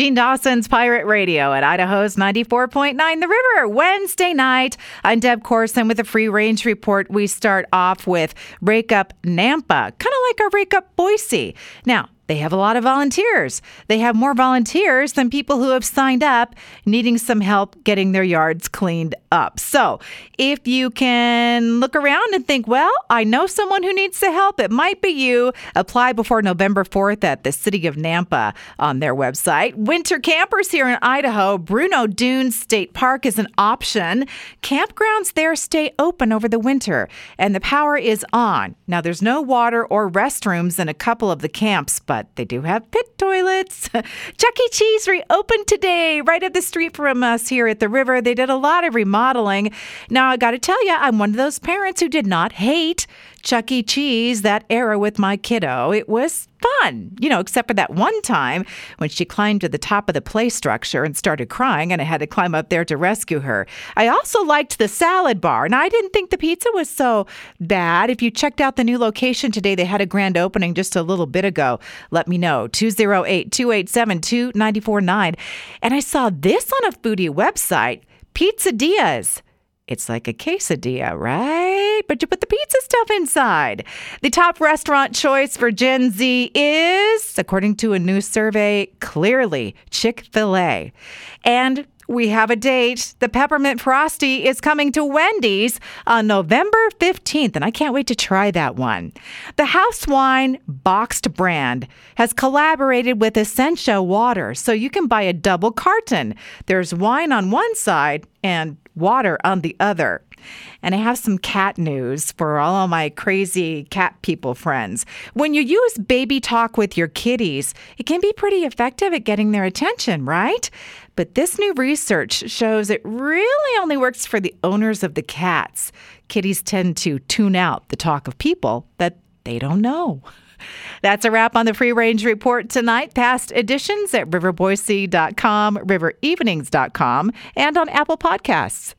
Gene Dawson's Pirate Radio at Idaho's 94.9 The River. Wednesday night, I'm Deb Corson with a free range report. We start off with Rake Up Nampa, kind of like our Rake Up Boise. Now, they have a lot of volunteers. They have more volunteers than people who have signed up needing some help getting their yards cleaned up. So, if you can look around and think, well, I know someone who needs to help, it might be you. Apply before November 4th at the City of Nampa on their website. Winter campers here in Idaho, Bruneau Dunes State Park is an option. Campgrounds there stay open over the winter and the power is on. Now, there's no water or restrooms in a couple of the camps, but but they do have pit toilets. Chuck E. Cheese reopened today, right up the street from us here at the river. They did a lot of remodeling. Now, I got to tell you, I'm one of those parents who did not hate Chuck E. Cheese that era with my kiddo. It was fun, you know, except for that one time when she climbed to the top of the play structure and started crying, and I had to climb up there to rescue her. I also liked the salad bar, and I didn't think the pizza was so bad. If you checked out the new location today, they had a grand opening just a little bit ago. Let me know 208 287 2949. And I saw this on a foodie website Pizzadillas. It's like a quesadilla, right? But you put the pizza stuff inside. The top restaurant choice for Gen Z is, according to a new survey, clearly Chick fil A. And we have a date. The Peppermint Frosty is coming to Wendy's on November 15th, and I can't wait to try that one. The House Wine boxed brand has collaborated with Essentia Water, so you can buy a double carton. There's wine on one side and water on the other. And I have some cat news for all of my crazy cat people friends. When you use baby talk with your kitties, it can be pretty effective at getting their attention, right? But this new research shows it really only works for the owners of the cats. Kitties tend to tune out the talk of people that they don't know. That's a wrap on the Free Range Report tonight. Past editions at riverboise.com, riverevenings.com, and on Apple Podcasts.